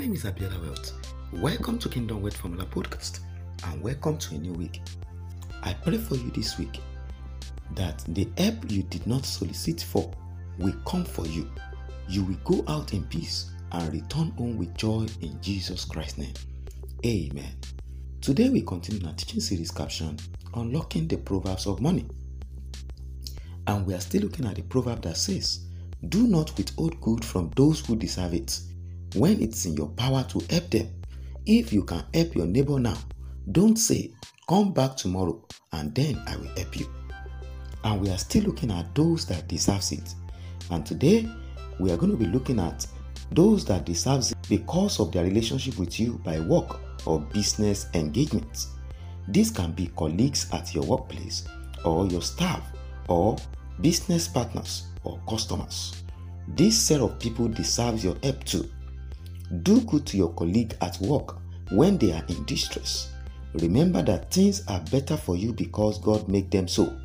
name is Abiola Wealth. Welcome to Kingdom Word Formula Podcast and welcome to a new week. I pray for you this week that the help you did not solicit for will come for you. You will go out in peace and return home with joy in Jesus Christ's name. Amen. Today we continue our teaching series caption Unlocking the Proverbs of Money. And we are still looking at the proverb that says, Do not withhold good from those who deserve it when it's in your power to help them. If you can help your neighbor now, don't say, Come back tomorrow and then I will help you. And we are still looking at those that deserves it. And today we are going to be looking at those that deserves it because of their relationship with you by work or business engagements. This can be colleagues at your workplace or your staff or business partners or customers. This set of people deserves your help too. Do good to your colleague at work when they are in distress. Remember that things are better for you because God made them so.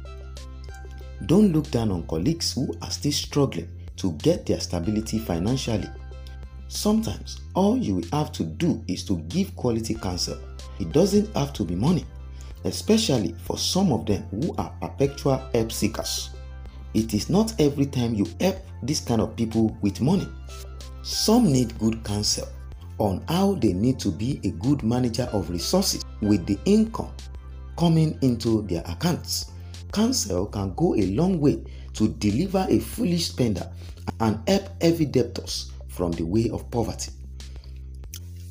Don't look down on colleagues who are still struggling to get their stability financially. Sometimes all you will have to do is to give quality counsel. It doesn't have to be money, especially for some of them who are perpetual help seekers. It is not every time you help this kind of people with money. Some need good counsel on how they need to be a good manager of resources with the income coming into their accounts. Counsel can go a long way to deliver a foolish spender and help heavy debtors from the way of poverty.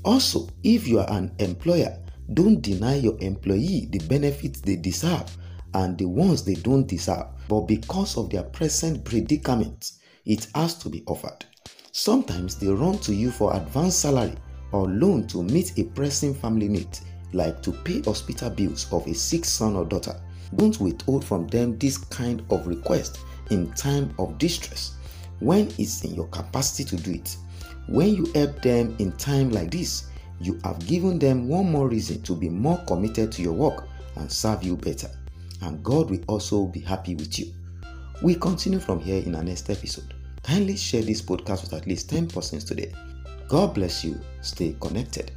Also, if you are an employer, don't deny your employee the benefits they deserve and the ones they don't deserve, but because of their present predicament, it has to be offered. Sometimes they run to you for advance salary or loan to meet a pressing family need, like to pay hospital bills of a sick son or daughter. Don't withhold from them this kind of request in time of distress when it's in your capacity to do it. When you help them in time like this, you have given them one more reason to be more committed to your work and serve you better. And God will also be happy with you. We continue from here in our next episode. Kindly share this podcast with at least 10 persons today. God bless you. Stay connected.